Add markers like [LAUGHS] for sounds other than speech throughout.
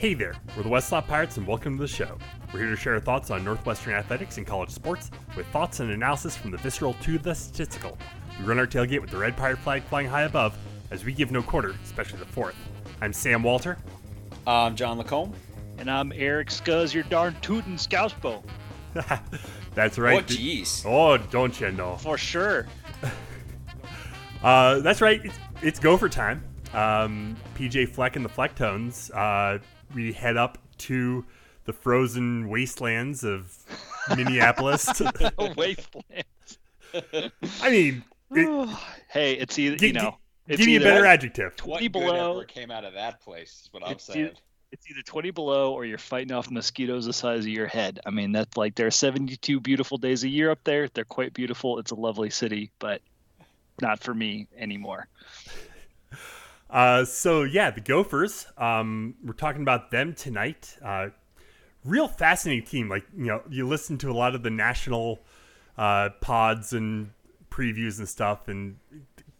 Hey there, we're the Westlaw Pirates and welcome to the show. We're here to share our thoughts on Northwestern athletics and college sports with thoughts and analysis from the visceral to the statistical. We run our tailgate with the red pirate flag flying high above as we give no quarter, especially the fourth. I'm Sam Walter. I'm John Lacombe. And I'm Eric Scuzz, your darn tootin' scousebo. [LAUGHS] That's right. Oh, jeez. Oh, don't you know? For sure. [LAUGHS] uh, that's right. It's, it's gopher time. Um, PJ Fleck and the Flecktones. Uh, we head up to the frozen wastelands of Minneapolis. [LAUGHS] wastelands. I mean, it, [SIGHS] hey, it's either g- you know, g- it's give me a better adjective. What 20 good below. ever came out of that place? Is what I'm It's saying. either- it's either 20 below or you're fighting off mosquitoes the size of your head. I mean, that's like there are 72 beautiful days a year up there. They're quite beautiful. It's a lovely city, but not for me anymore. [LAUGHS] Uh, so yeah, the Gophers. Um, we're talking about them tonight. Uh, real fascinating team. Like you know, you listen to a lot of the national uh, pods and previews and stuff, and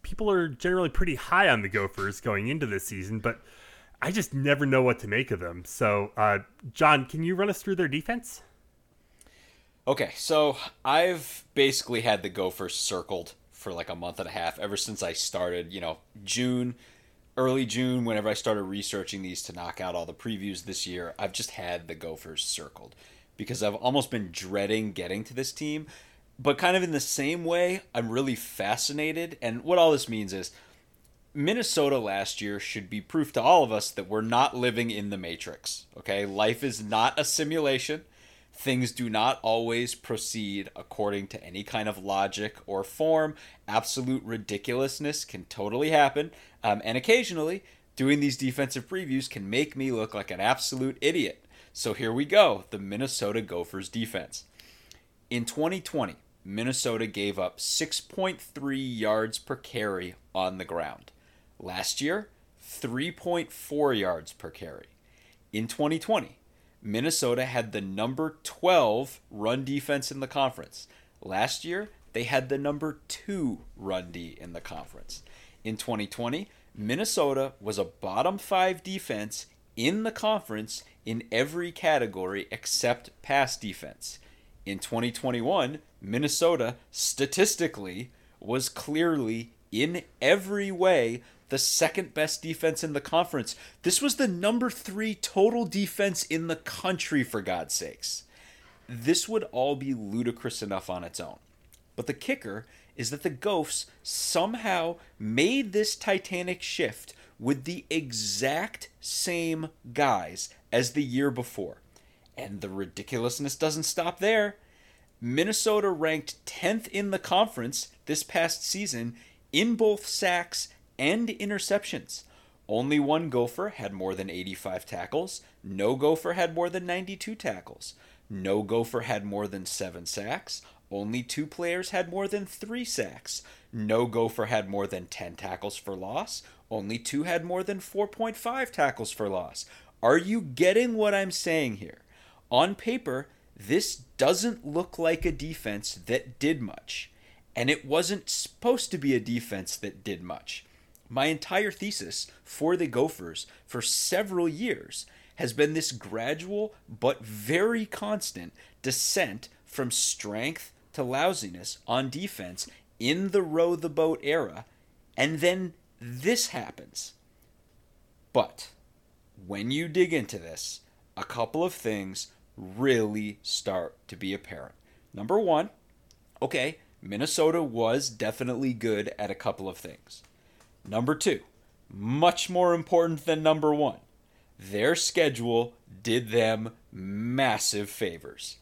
people are generally pretty high on the Gophers going into this season. But I just never know what to make of them. So, uh, John, can you run us through their defense? Okay, so I've basically had the Gophers circled for like a month and a half ever since I started, you know, June, early June, whenever I started researching these to knock out all the previews this year. I've just had the Gophers circled because I've almost been dreading getting to this team. But kind of in the same way, I'm really fascinated. And what all this means is Minnesota last year should be proof to all of us that we're not living in the Matrix. Okay? Life is not a simulation. Things do not always proceed according to any kind of logic or form. Absolute ridiculousness can totally happen. Um, and occasionally, doing these defensive previews can make me look like an absolute idiot. So here we go the Minnesota Gophers defense. In 2020, Minnesota gave up 6.3 yards per carry on the ground. Last year, 3.4 yards per carry. In 2020, Minnesota had the number 12 run defense in the conference. Last year, they had the number 2 run D in the conference. In 2020, Minnesota was a bottom 5 defense in the conference in every category except pass defense. In 2021, Minnesota statistically was clearly in every way the second best defense in the conference. This was the number 3 total defense in the country for God's sakes. This would all be ludicrous enough on its own. But the kicker is that the Gophs somehow made this titanic shift with the exact same guys as the year before. And the ridiculousness doesn't stop there. Minnesota ranked 10th in the conference this past season in both sacks and interceptions. Only one Gopher had more than 85 tackles. No Gopher had more than 92 tackles. No Gopher had more than 7 sacks. Only two players had more than 3 sacks. No Gopher had more than 10 tackles for loss. Only two had more than 4.5 tackles for loss. Are you getting what I'm saying here? On paper, this doesn't look like a defense that did much. And it wasn't supposed to be a defense that did much. My entire thesis for the Gophers for several years has been this gradual but very constant descent from strength to lousiness on defense in the row the boat era. And then this happens. But when you dig into this, a couple of things really start to be apparent. Number one, okay, Minnesota was definitely good at a couple of things. Number two, much more important than number one, their schedule did them massive favors.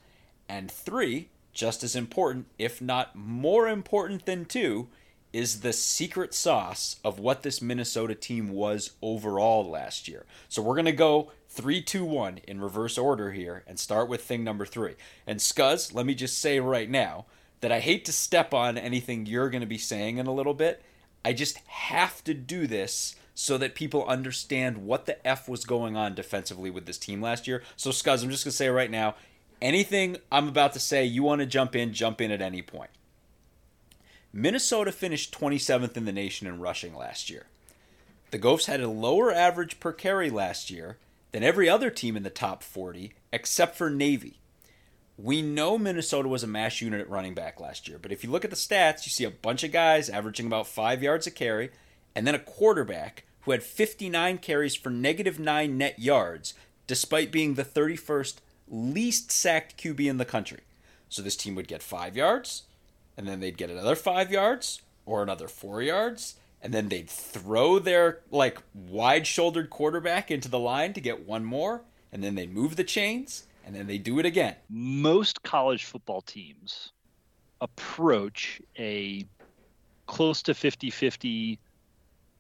And three, just as important, if not more important than two, is the secret sauce of what this Minnesota team was overall last year. So we're going to go three, two, one in reverse order here and start with thing number three. And Scuzz, let me just say right now that I hate to step on anything you're going to be saying in a little bit. I just have to do this so that people understand what the F was going on defensively with this team last year. So, Scuzz, I'm just going to say right now anything I'm about to say, you want to jump in, jump in at any point. Minnesota finished 27th in the nation in rushing last year. The Gophers had a lower average per carry last year than every other team in the top 40 except for Navy. We know Minnesota was a mash unit at running back last year, but if you look at the stats, you see a bunch of guys averaging about five yards a carry, and then a quarterback who had 59 carries for negative nine net yards, despite being the 31st least sacked QB in the country. So this team would get five yards, and then they'd get another five yards, or another four yards, and then they'd throw their like wide-shouldered quarterback into the line to get one more, and then they'd move the chains, and then they do it again. Most college football teams approach a close to 50 50,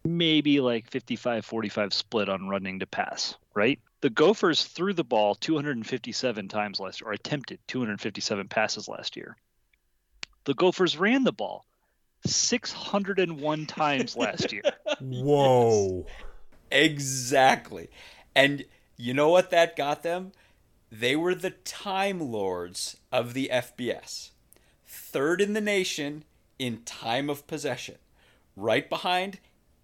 maybe like 55 45 split on running to pass, right? The Gophers threw the ball 257 times last year, or attempted 257 passes last year. The Gophers ran the ball 601 [LAUGHS] times last year. Whoa. Exactly. And you know what that got them? They were the Time Lords of the FBS. Third in the nation in time of possession. Right behind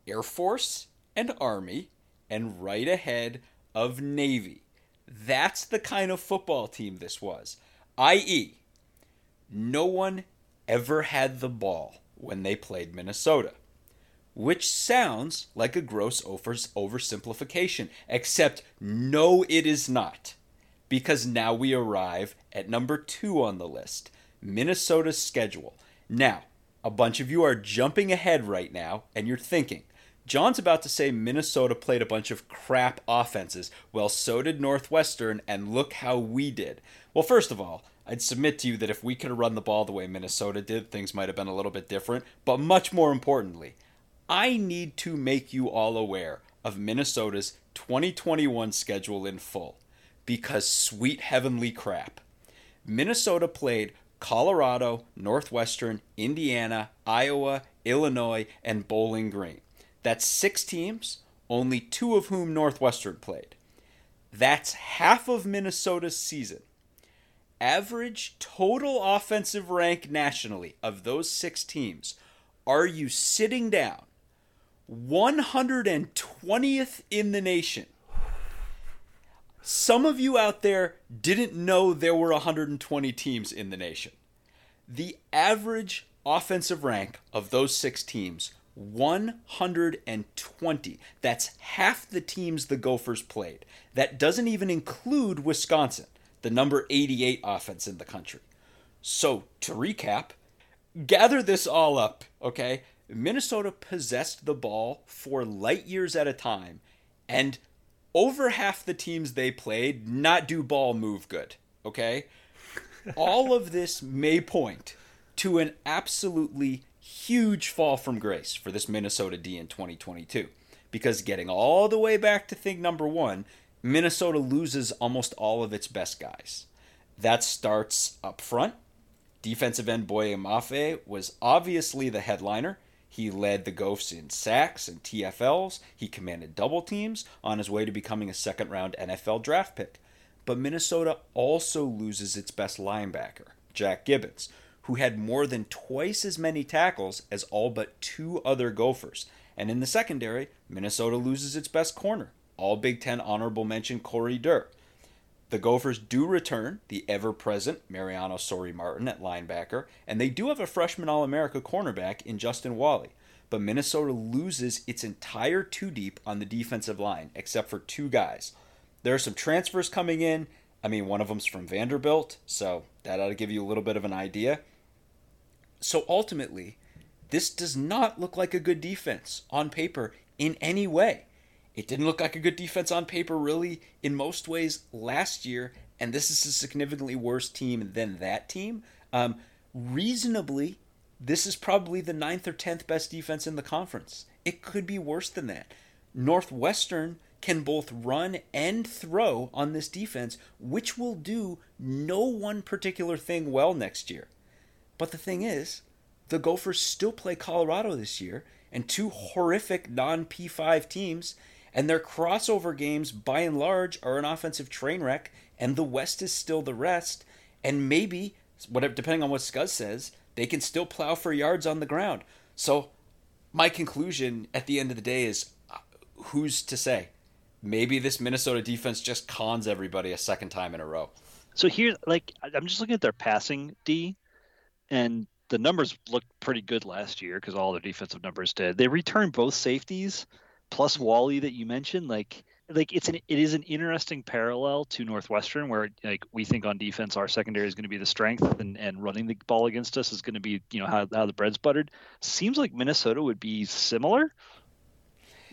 Air Force and Army, and right ahead of Navy. That's the kind of football team this was. I.e., no one ever had the ball when they played Minnesota. Which sounds like a gross oversimplification, except no, it is not. Because now we arrive at number two on the list Minnesota's schedule. Now, a bunch of you are jumping ahead right now, and you're thinking, John's about to say Minnesota played a bunch of crap offenses. Well, so did Northwestern, and look how we did. Well, first of all, I'd submit to you that if we could have run the ball the way Minnesota did, things might have been a little bit different. But much more importantly, I need to make you all aware of Minnesota's 2021 schedule in full. Because sweet heavenly crap. Minnesota played Colorado, Northwestern, Indiana, Iowa, Illinois, and Bowling Green. That's six teams, only two of whom Northwestern played. That's half of Minnesota's season. Average total offensive rank nationally of those six teams. Are you sitting down? 120th in the nation. Some of you out there didn't know there were 120 teams in the nation. The average offensive rank of those six teams 120. That's half the teams the Gophers played. That doesn't even include Wisconsin, the number 88 offense in the country. So, to recap, gather this all up, okay? Minnesota possessed the ball for light years at a time, and over half the teams they played not do ball move good, okay? all of this may point to an absolutely huge fall from grace for this Minnesota D in 2022. Because getting all the way back to thing number one, Minnesota loses almost all of its best guys. That starts up front. Defensive end Boye Mafe was obviously the headliner. He led the Gophers in sacks and TFLs. He commanded double teams on his way to becoming a second round NFL draft pick. But Minnesota also loses its best linebacker, Jack Gibbons, who had more than twice as many tackles as all but two other Gophers. And in the secondary, Minnesota loses its best corner, all Big Ten honorable mention Coney Durr. The Gophers do return the ever present Mariano Sori-Marin at linebacker, and they do have a freshman All America cornerback in Justin Walley. But Minnesota loses its entire two deep on the defensive line, except for two guys. There are some transfers coming in. I mean, one of them's from Vanderbilt, so that ought to give you a little bit of an idea. So ultimately, this does not look like a good defense on paper in any way. It didn't look like a good defense on paper, really, in most ways last year, and this is a significantly worse team than that team. Um, reasonably, this is probably the ninth or tenth best defense in the conference. It could be worse than that. Northwestern can both run and throw on this defense, which will do no one particular thing well next year. But the thing is, the Gophers still play Colorado this year and two horrific non P5 teams, and their crossover games by and large are an offensive train wreck, and the West is still the rest, and maybe, whatever depending on what Scuzz says, they can still plow for yards on the ground. So my conclusion at the end of the day is uh, who's to say? maybe this Minnesota defense just cons everybody a second time in a row. So here, like, I'm just looking at their passing D, and the numbers looked pretty good last year because all their defensive numbers did. They returned both safeties plus Walley that you mentioned. Like, like it's an it is an interesting parallel to Northwestern where like we think on defense our secondary is going to be the strength and, and running the ball against us is going to be you know how, how the bread's buttered. Seems like Minnesota would be similar.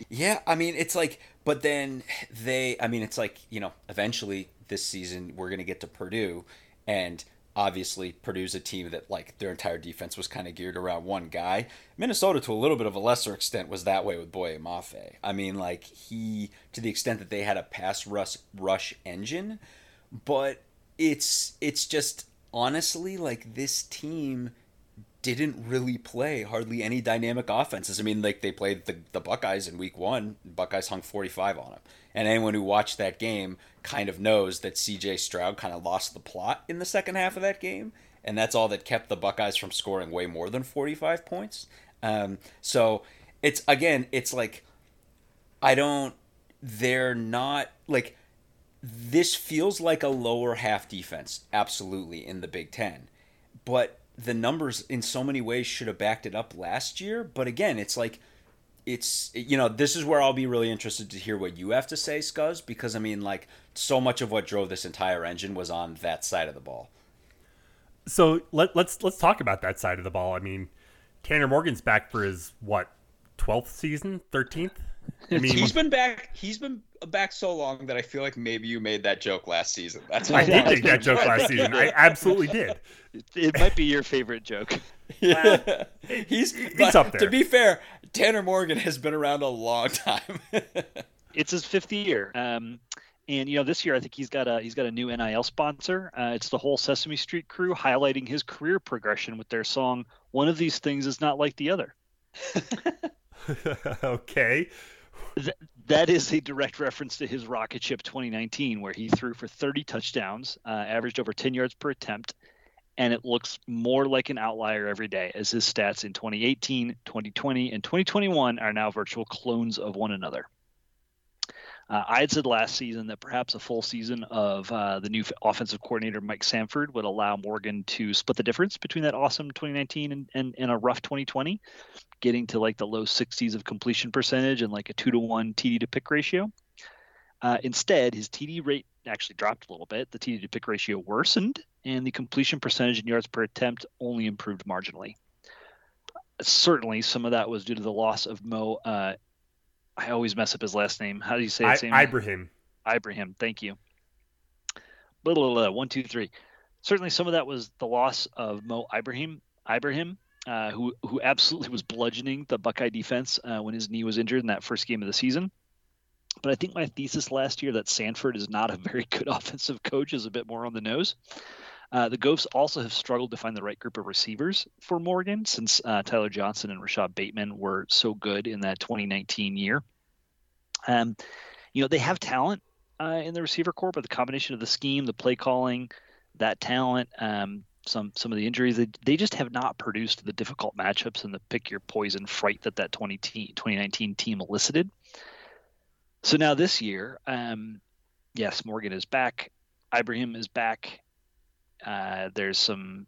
Yeah, I mean it's like, but then they, I mean it's like you know eventually this season we're going to get to Purdue and obviously Purdue's a team that like their entire defense was kind of geared around one guy. Minnesota to a little bit of a lesser extent was that way with Boye Mafe. I mean like he to the extent that they had a pass rush rush engine, but it's it's just honestly like this team didn't really play hardly any dynamic offenses. I mean, like they played the, the Buckeyes in week one. Buckeyes hung 45 on them. And anyone who watched that game kind of knows that CJ Stroud kind of lost the plot in the second half of that game. And that's all that kept the Buckeyes from scoring way more than 45 points. Um, so it's, again, it's like, I don't, they're not, like, this feels like a lower half defense, absolutely, in the Big Ten. But the numbers in so many ways should have backed it up last year. But again, it's like it's you know this is where I'll be really interested to hear what you have to say, Scuzz, because I mean like so much of what drove this entire engine was on that side of the ball. So let, let's let's talk about that side of the ball. I mean, Tanner Morgan's back for his what twelfth season, thirteenth. I mean, he's been back. He's been back so long that I feel like maybe you made that joke last season. That's I did make that joke last season. I [LAUGHS] absolutely did. It might be your favorite joke. [LAUGHS] Yeah. he's he's up there. To be fair, Tanner Morgan has been around a long time. [LAUGHS] it's his fifth year. Um, and you know, this year I think he's got a he's got a new NIL sponsor. Uh, it's the whole Sesame Street crew highlighting his career progression with their song "One of These Things Is Not Like the Other." [LAUGHS] okay. Th- that is a direct reference to his rocket ship 2019, where he threw for 30 touchdowns, uh, averaged over 10 yards per attempt, and it looks more like an outlier every day as his stats in 2018, 2020, and 2021 are now virtual clones of one another. Uh, I had said last season that perhaps a full season of uh, the new offensive coordinator Mike Sanford would allow Morgan to split the difference between that awesome 2019 and, and, and, a rough 2020, getting to like the low 60s of completion percentage and like a two to one TD to pick ratio. Uh, instead, his TD rate actually dropped a little bit. The TD to pick ratio worsened, and the completion percentage in yards per attempt only improved marginally. Certainly, some of that was due to the loss of Mo uh, I always mess up his last name. How do you say his name? Ibrahim. Ibrahim. Thank you. Blah, blah, one, two, three. Certainly, some of that was the loss of Mo Ibrahim. Ibrahim, uh, who who absolutely was bludgeoning the Buckeye defense uh, when his knee was injured in that first game of the season. But I think my thesis last year that Sanford is not a very good [LAUGHS] offensive coach is a bit more on the nose. Uh, the Gophers also have struggled to find the right group of receivers for Morgan since uh, Tyler Johnson and Rashod Bateman were so good in that 2019 year. Um, you know, they have talent uh, in the receiver corps, but the combination of the scheme, the play calling, that talent, um, some some of the injuries, they, they just have not produced the difficult matchups and the pick your poison fright that that 20 2019 team elicited. So now this year, um, yes, Morgan is back. Ibrahim is back. Uh, there's some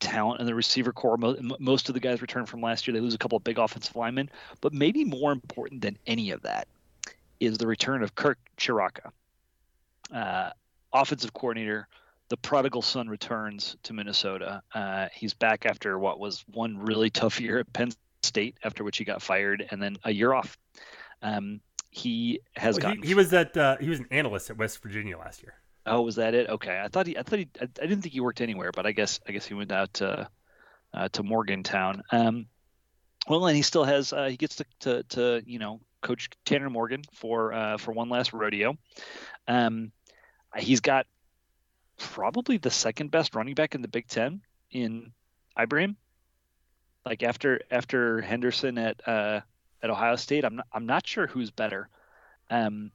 talent in the receiver core. Most of the guys return from last year. They lose a couple of big offensive linemen, but maybe more important than any of that is the return of Kirk Ciarrocca, uh, offensive coordinator. The prodigal son returns to Minnesota. Uh, he's back after what was one really tough year at Penn State, after which he got fired, and then a year off. Um, he has well, gotten. He, he was at. Uh, he was an analyst at West Virginia last year. Oh, was that it? Okay, I thought he. I thought he. I, I didn't think he worked anywhere, but I guess. I guess he went out to, uh, to Morgantown. Um, well, and he still has. Uh, he gets to, to, to you know coach Tanner Morgan for uh, for one last rodeo. Um, he's got probably the second best running back in the Big Ten in Ibrahim. Like after after Henderson at uh, at Ohio State, I'm not, I'm not sure who's better. Um,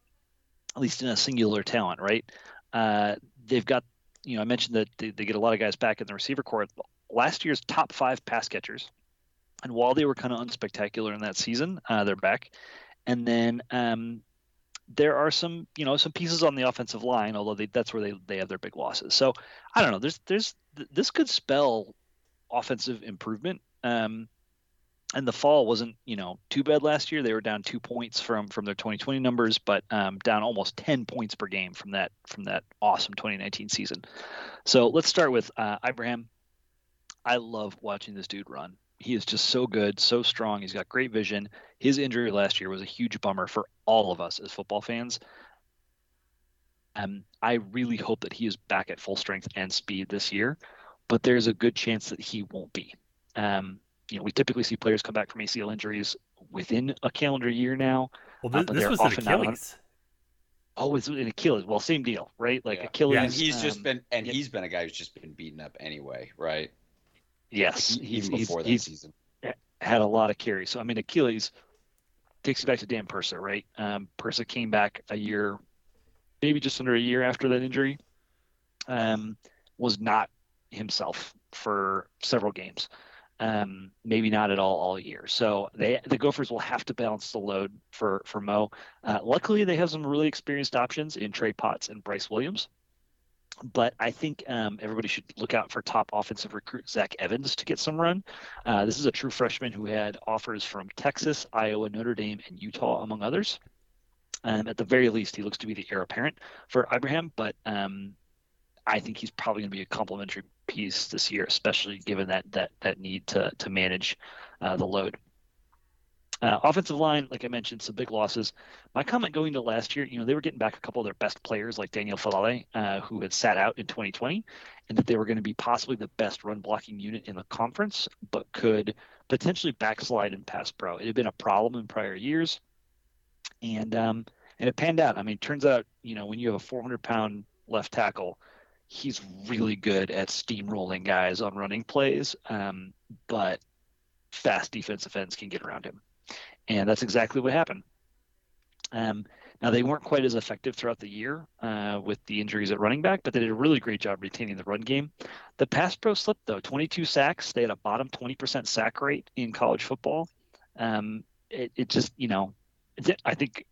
at least in a singular talent, right? Uh, they've got, you know, I mentioned that they, they, get a lot of guys back in the receiver corps. Last year's top five pass catchers, and while they were kind of unspectacular in that season, uh, they're back. And then um, there are some you know some pieces on the offensive line, although they, that's where they, they have their big losses. So I don't know. There's there's this could spell offensive improvement. Um, and the fall wasn't you know too bad last year. They were down two points from from their 2020 numbers, but um, down almost 10 points per game from that from that awesome 2019 season. So let's start with uh, Ibrahim. I love watching this dude run. He is just so good, so strong. He's got great vision. His injury last year was a huge bummer for all of us as football fans. Um, I really hope that he is back at full strength and speed this year, but there's a good chance that he won't be. Um, you know, we typically see players come back from ACL injuries within a calendar year now. Well, this, uh, this was an Achilles. Oh, it's an Achilles. Well, same deal, right? Like yeah. Achilles. Yeah, and he's um, just been, and yeah. he's been a guy who's just been beaten up anyway, right? Yes, like, he's, before he's, that he's season. Had a lot of carries. So I mean, Achilles takes you back to Dan Persa, right? Um, Persa came back a year, maybe just under a year after that injury. Um, was not himself for several games um, maybe not at all all year. So they the Gophers will have to balance the load for for Mo. Uh, luckily, they have some really experienced options in Trey Potts and Bryce Williams. But I think um, everybody should look out for top offensive recruit Zach Evans to get some run. Uh, this is a true freshman who had offers from Texas, Iowa, Notre Dame, and Utah, among others. Um, at the very least, he looks to be the heir apparent for Ibrahim, but um, I think he's probably going to be a complementary piece this year, especially given that that that need to to manage uh, the load. Uh, offensive line, like I mentioned, some big losses. My comment going to last year, you know, they were getting back a couple of their best players, like Daniel Faalele, uh, who had sat out in 2020, and that they were going to be possibly the best run blocking unit in the conference, but could potentially backslide in pass pro. It had been a problem in prior years, and um, and it panned out. I mean, it turns out, you know, when you have a 400 pound left tackle he's really good at steamrolling guys on running plays, um, but fast defensive ends can get around him, and that's exactly what happened. Um, now they weren't quite as effective throughout the year uh, with the injuries at running back, but they did a really great job retaining the run game. The pass pro slipped though, 22 sacks. They had a bottom 20% sack rate in college football. Um, it, it just you know, I think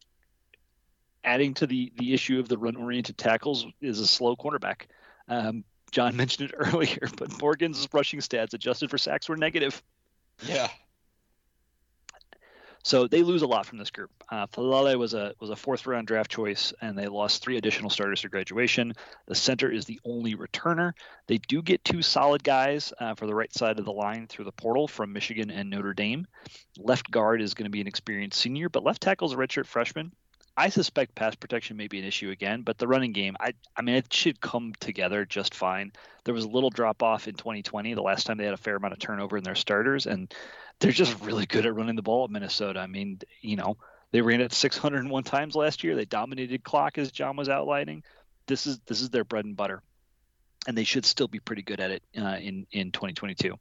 adding to the the issue of the run oriented tackles is a slow cornerback. Um, John [LAUGHS] mentioned it earlier, but Morgan's rushing stats adjusted for sacks were negative. Yeah. So they lose a lot from this group. Uh, Faalele was a was a fourth round draft choice, and they lost three additional starters to graduation. The center is the only returner. They do get two solid guys uh, for the right side of the line through the portal from Michigan and Notre Dame. Left guard is going to be an experienced senior, but left tackle is a redshirt freshman. I suspect pass protection may be an issue again, but the running game, I, I mean, it should come together just fine. There was a little drop off in 2020, the last time they had a fair amount of turnover in their starters, and they're just really good at running the ball at Minnesota. I mean, you know, they ran it 601 times last year. They dominated clock, as John was outlining. This is this is their bread and butter, and they should still be pretty good at it uh, in in 2022.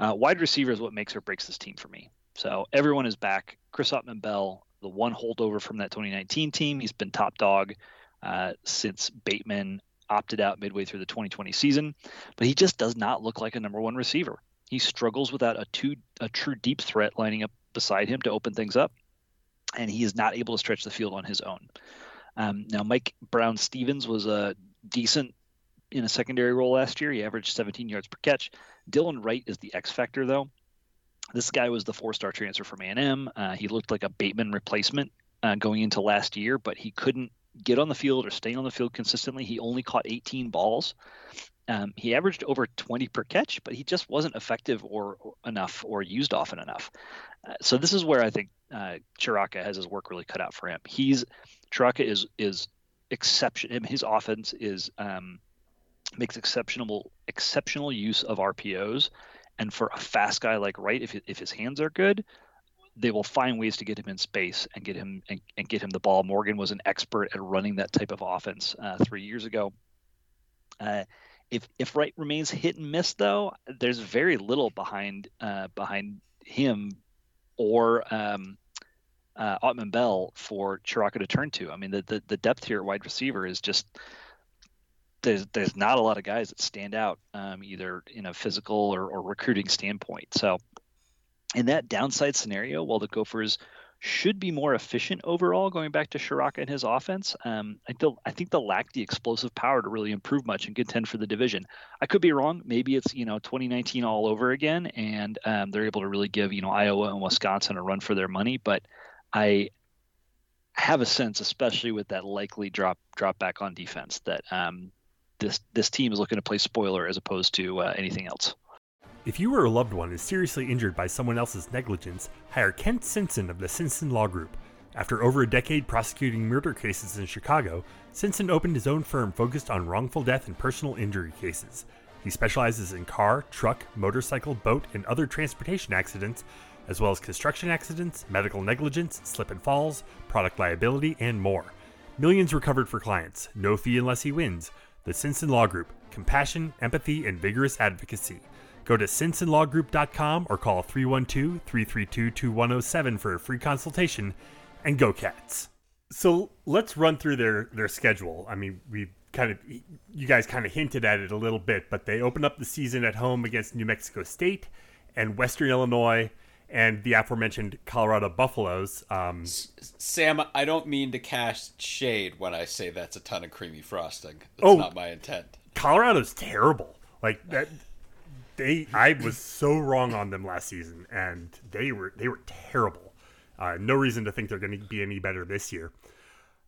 Uh, wide receiver is what makes or breaks this team for me. So everyone is back. Chris Autman-Bell the one holdover from that 2019 team. He's been top dog uh, since Bateman opted out midway through the 2020 season, but he just does not look like a number one receiver. He struggles without a two a true deep threat lining up beside him to open things up, and he is not able to stretch the field on his own. Um, now, Mike Brown-Stephens was a decent in a secondary role last year. He averaged 17 yards per catch. Dylan Wright is the X factor, though. This guy was the four-star transfer from A&M. Uh, he looked like a Bateman replacement uh, going into last year, but he couldn't get on the field or stay on the field consistently. He only caught 18 balls. Um, he averaged over 20 per catch, but he just wasn't effective or, or enough or used often enough. Uh, so this is where I think uh, Ciarrocca has his work really cut out for him. He's Ciarrocca is is exception. His offense is um, makes exceptional exceptional use of RPOs and for a fast guy like Wright, if if his hands are good, they will find ways to get him in space and get him and, and get him the ball. Morgan was an expert at running that type of offense uh, three years ago. Uh, if if Wright remains hit and miss, though, there's very little behind uh, behind him or um, uh, Autman-Bell for Ciarrocca to turn to. I mean, the, the the depth here at wide receiver is just there's there's not a lot of guys that stand out um, either in a physical or, or recruiting standpoint. So in that downside scenario, while the Gophers should be more efficient overall, going back to Ciarrocca and his offense, um, I, feel, I think they'll lack the explosive power to really improve much and contend for the division. I could be wrong. Maybe it's you know 2019 all over again, and um, they're able to really give you know Iowa and Wisconsin a run for their money. But I have a sense, especially with that likely drop drop back on defense, that um, this this team is looking to play spoiler as opposed to uh, anything else. If you or a loved one is seriously injured by someone else's negligence, hire Kent Simpson of the Simpson Law Group. After over a decade prosecuting murder cases in Chicago, Simpson opened his own firm focused on wrongful death and personal injury cases. He specializes in car, truck, motorcycle, boat, and other transportation accidents, as well as construction accidents, medical negligence, slip and falls, product liability, and more. Millions recovered for clients, no fee unless he wins. The Simpson Law Group compassion, empathy, and vigorous advocacy. Go to simpsonlawgroup.com or call 312 332 2107 for a free consultation and go cats. So let's run through their, their schedule. I mean, we kind of, you guys kind of hinted at it a little bit, but they open up the season at home against New Mexico State and Western Illinois and the aforementioned Colorado Buffaloes. Um, Sam, I don't mean to cast shade when I say that's a ton of creamy frosting. That's Oh. not my intent. Colorado's terrible. Like that they I was so wrong on them last season and they were they were terrible. Uh, no reason to think they're going to be any better this year.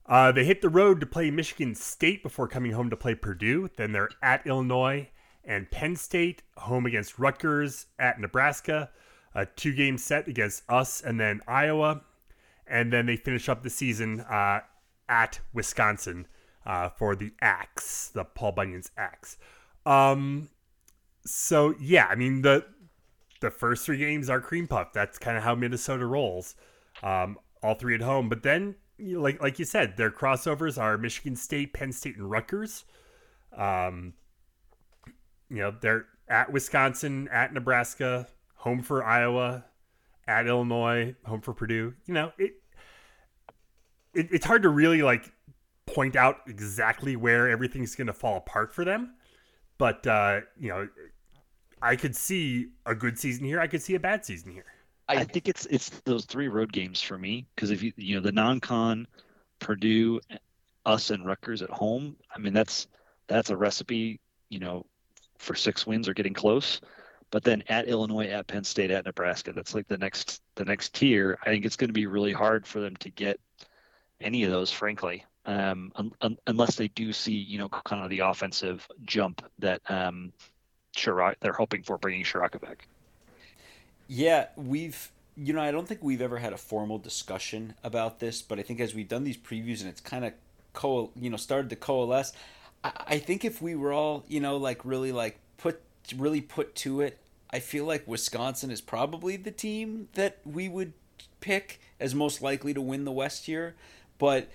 Uh, they hit the road to play Michigan State before coming home to play Purdue. Then they're at Illinois and Penn State, home against Rutgers, at Nebraska, a two game set against us, and then Iowa. And then they finish up the season uh, at Wisconsin uh, for the Axe, the Paul Bunyan's Axe. Um, so yeah, I mean the the first three games are cream puff. That's kind of how Minnesota rolls. Um, all three at home, but then like like you said, their crossovers are Michigan State, Penn State, and Rutgers. Um, you know they're at Wisconsin, at Nebraska, home for Iowa, at Illinois, home for Purdue. You know it, it it's hard to really like point out exactly where everything's going to fall apart for them but uh, you know, I could see a good season here. I could see a bad season here. I, think it's it's those three road games for me because if you you know the non-con, Purdue, us and Rutgers at home. I mean that's that's a recipe you know for six wins or getting close. But then at Illinois, at Penn State, at Nebraska, that's like the next the next tier. I think it's going to be really hard for them to get any of those, frankly, um, un- un- unless they do see you know kind of the offensive jump that um, Chirac they're hoping for bringing Chirac back. Yeah, we've you know I don't think we've ever had a formal discussion about this, but I think as we've done these previews and it's kind of co you know started to coalesce, I, I think if we were all you know like really like put really put to it, I feel like Wisconsin is probably the team that we would pick as most likely to win the West here, but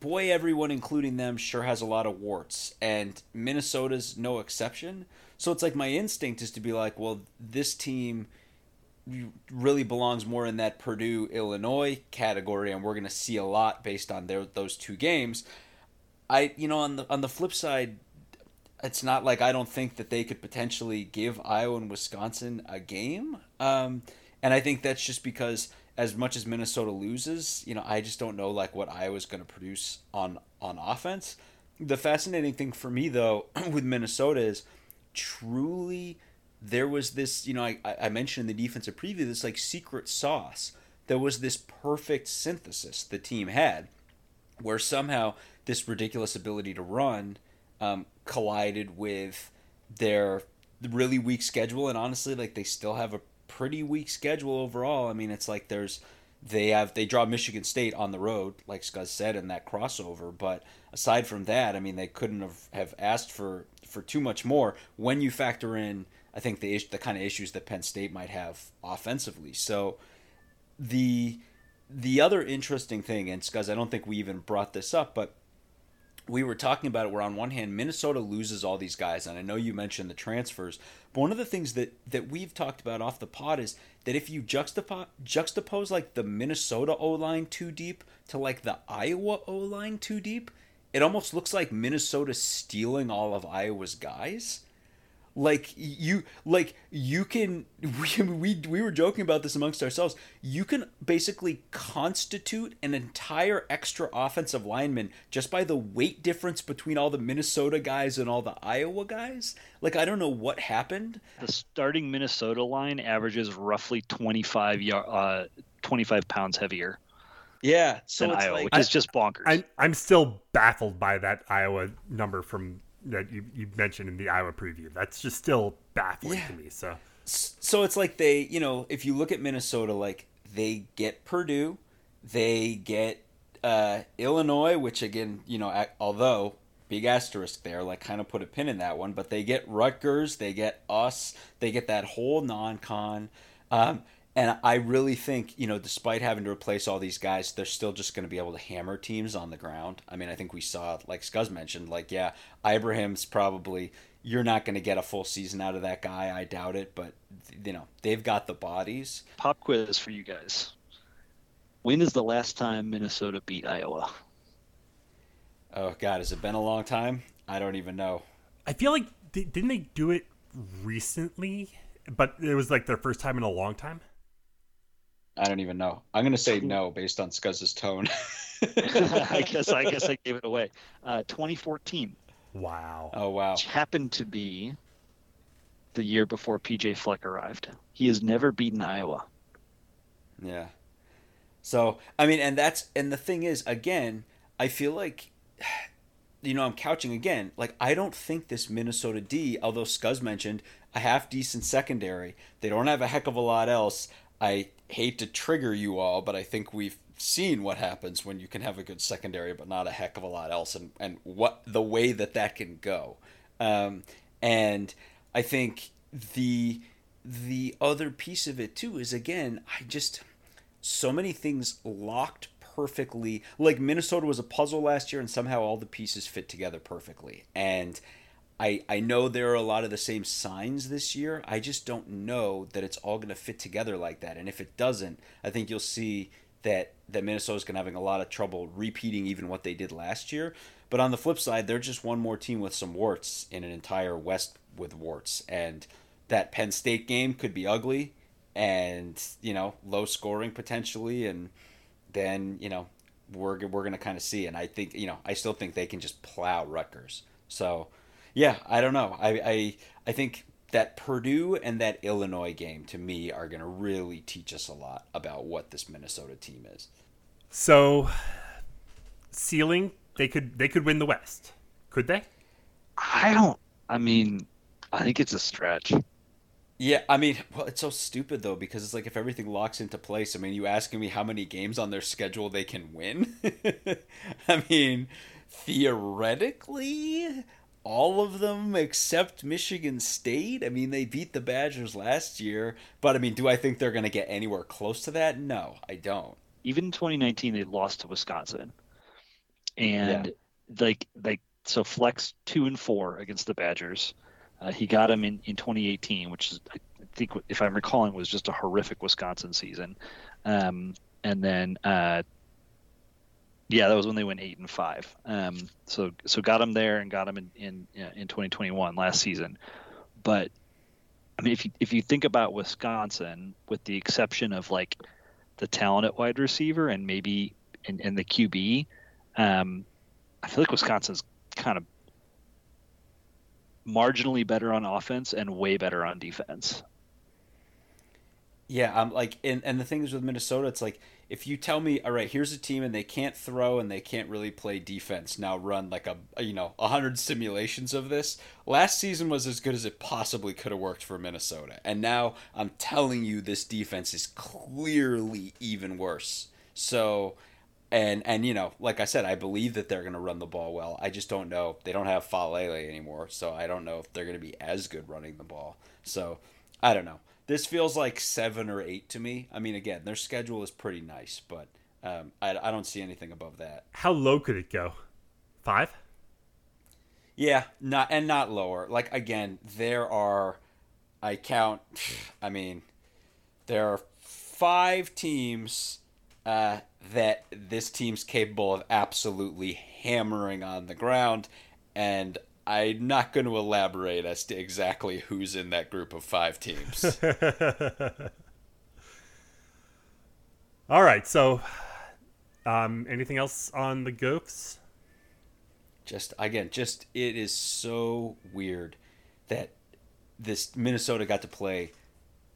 boy, everyone, including them, sure has a lot of warts, and Minnesota's no exception. So it's like my instinct is to be like, well, this team really belongs more in that Purdue Illinois category, and we're going to see a lot based on their those two games. I, you know, on the on the flip side, it's not like I don't think that they could potentially give Iowa and Wisconsin a game, um, and I think that's just because as much as Minnesota loses, you know, I just don't know like what Iowa's going to produce on on offense. The fascinating thing for me though [CLEARS THROAT] with Minnesota is truly there was this, you know, I, I mentioned in the defensive preview this like secret sauce. There was this perfect synthesis the team had, where somehow this ridiculous ability to run um, collided with their really weak schedule, and honestly, like they still have a pretty weak schedule overall. I mean, it's like there's they have they draw Michigan State on the road, like Scuzz said, in that crossover. But aside from that, I mean, they couldn't have, have asked for for too much more when you factor in. I think the the kind of issues that Penn State might have offensively. So the the other interesting thing, and Scuzz, I don't think we even brought this up, but we were talking about it where on one hand Minnesota loses all these guys and I know you mentioned the transfers but one of the things that that we've talked about off the pod is that if you juxtapose juxtapose like the Minnesota O-line too deep to like the Iowa O-line too deep it almost looks like Minnesota stealing all of Iowa's guys Like you, like you can. [LAUGHS] We, we we were joking about this amongst ourselves. You can basically constitute an entire extra offensive lineman just by the weight difference between all the Minnesota guys and all the Iowa guys. Like I don't know what happened. The starting Minnesota line averages roughly 25 yard, uh, 25 pounds heavier Yeah, so than it's Iowa, like which is just bonkers. I'm I'm still baffled by that Iowa number from that you, you mentioned in the Iowa preview. That's just still baffling Yeah. to me. So so it's like they, you know, if you look at Minnesota, like they get Purdue, they get uh, Illinois, which again, you know, although big asterisk there, like kind of put a pin in that one, but they get Rutgers, they get us, they get that whole non-con. Um, and I really think, you know, despite having to replace all these guys, they're still just going to be able to hammer teams on the ground. I mean, I think we saw, like Scuzz mentioned, like, yeah, Ibrahim's probably, you're not going to get a full season out of that guy. I doubt it, but, you know, they've got the bodies. Pop quiz for you guys. When is the last time Minnesota beat Iowa? Oh, God, has it been a long time? I don't even know. I feel like didn't they do it recently? But it was like their first time in a long time. I don't even know. I'm going to say no based on Scuzz's tone. [LAUGHS] [LAUGHS] I guess I guess I gave it away. Uh, 2014, Wow. oh, wow. which happened to be the year before PJ Fleck arrived. He has never beaten Iowa. Yeah. So, I mean, and that's, and the thing is, again, I feel like, [SIGHS] you know, I'm couching again. Like, I don't think this Minnesota D, although Scuzz mentioned a half decent secondary, they don't have a heck of a lot else. I hate to trigger you all, but I think we've seen what happens when you can have a good secondary, but not a heck of a lot else, and, and what the way that that can go. Um, and I think the the other piece of it too is again, I just so many things locked perfectly. Like Minnesota was a puzzle last year, and somehow all the pieces fit together perfectly. And I I know there are a lot of the same signs this year. I just don't know that it's all going to fit together like that. And if it doesn't, I think you'll see that that Minnesota's going to having a lot of trouble repeating even what they did last year. But on the flip side, they're just one more team with some warts in an entire West with warts, and that Penn State game could be ugly and you know low scoring potentially, and then you know we're we're gonna kind of see. And I think you know I still think they can just plow Rutgers. So yeah, I don't know. I I I think that Purdue and that Illinois game to me are gonna really teach us a lot about what this Minnesota team is. So ceiling, they could they could win the West. Could they? I don't. I mean, I think it's a stretch. Yeah, I mean, well, it's so stupid though because it's like if everything locks into place. I mean, you asking me how many games on their schedule they can win? [LAUGHS] I mean, theoretically, all of them except Michigan State. I mean, they beat the Badgers last year, but I mean, do I think they're going to get anywhere close to that? No, I don't. Even in 2019, they lost to Wisconsin, and like like so Fleck's two and four against the Badgers. Uh, he got him in, in 2018, which is I think if I'm recalling was just a horrific Wisconsin season. Um, and then uh, yeah, that was when they went eight and five. Um, so so got him there and got him in in in 2021 last season. But I mean, if you if you think about Wisconsin, with the exception of like the talent at wide receiver and maybe and, and the QB, um, I feel like Wisconsin's kind of marginally better on offense and way better on defense. Yeah, I'm like, and, and the thing is with Minnesota, it's like if you tell me, all right, here's a team and they can't throw and they can't really play defense, now run like a, you know a hundred simulations of this. Last season was as good as it possibly could have worked for Minnesota, and now I'm telling you, this defense is clearly even worse. So, and and you know, like I said, I believe that they're going to run the ball well. I just don't know. They don't have Faalele anymore, so I don't know if they're going to be as good running the ball. So, I don't know. This feels like seven or eight to me. I mean, again, their schedule is pretty nice, but um, I, I don't see anything above that. How low could it go? Five? Yeah, not and not lower. Like again, there are I count I mean there are five teams uh, that this team's capable of absolutely hammering on the ground and I'm not going to elaborate as to exactly who's in that group of five teams. [LAUGHS] All right. So, um, anything else on the Gophs? just again, just it is so weird that this Minnesota got to play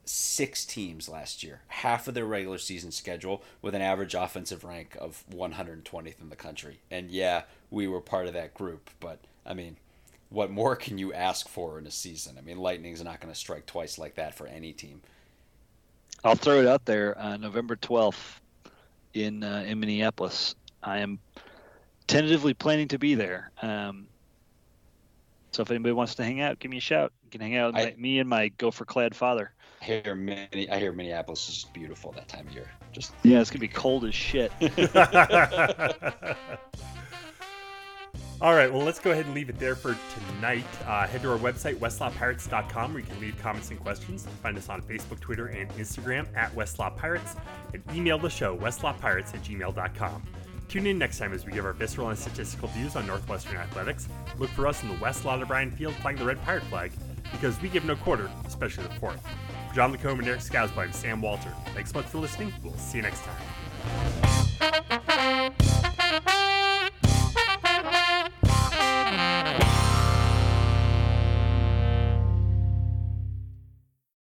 six teams last year, half of their regular season schedule, with an average offensive rank of 120th in the country. And yeah, we were part of that group, but I mean, what more [LAUGHS] can you ask for in a season? I mean, Lightning's not going to strike twice like that for any team. I'll throw it out there. Uh, November 12th in uh, in Minneapolis. I am tentatively planning to be there. Um, so if anybody wants to hang out, give me a shout. You can hang out with I- my, me and my gopher clad father. I hear many, I hear Minneapolis is beautiful that time of year. Just Yeah, it's gonna be cold as shit. [LAUGHS] [LAUGHS] All right, well, let's go ahead and leave it there for tonight. Uh, head to our website, westlotpirates.com, where you can leave comments and questions. Find us on Facebook, Twitter, and Instagram at westlotpirates, and email the show, westlotpirates at gmail.com. Tune in next time as we give our visceral and statistical views on Northwestern athletics. Look for us in the West Lot of Ryan Field flying the red pirate flag, because we give no quarter, especially the fourth. For John Lacombe and Eric Scousby, I'm Sam Walter. Thanks so much for listening. We'll see you next time.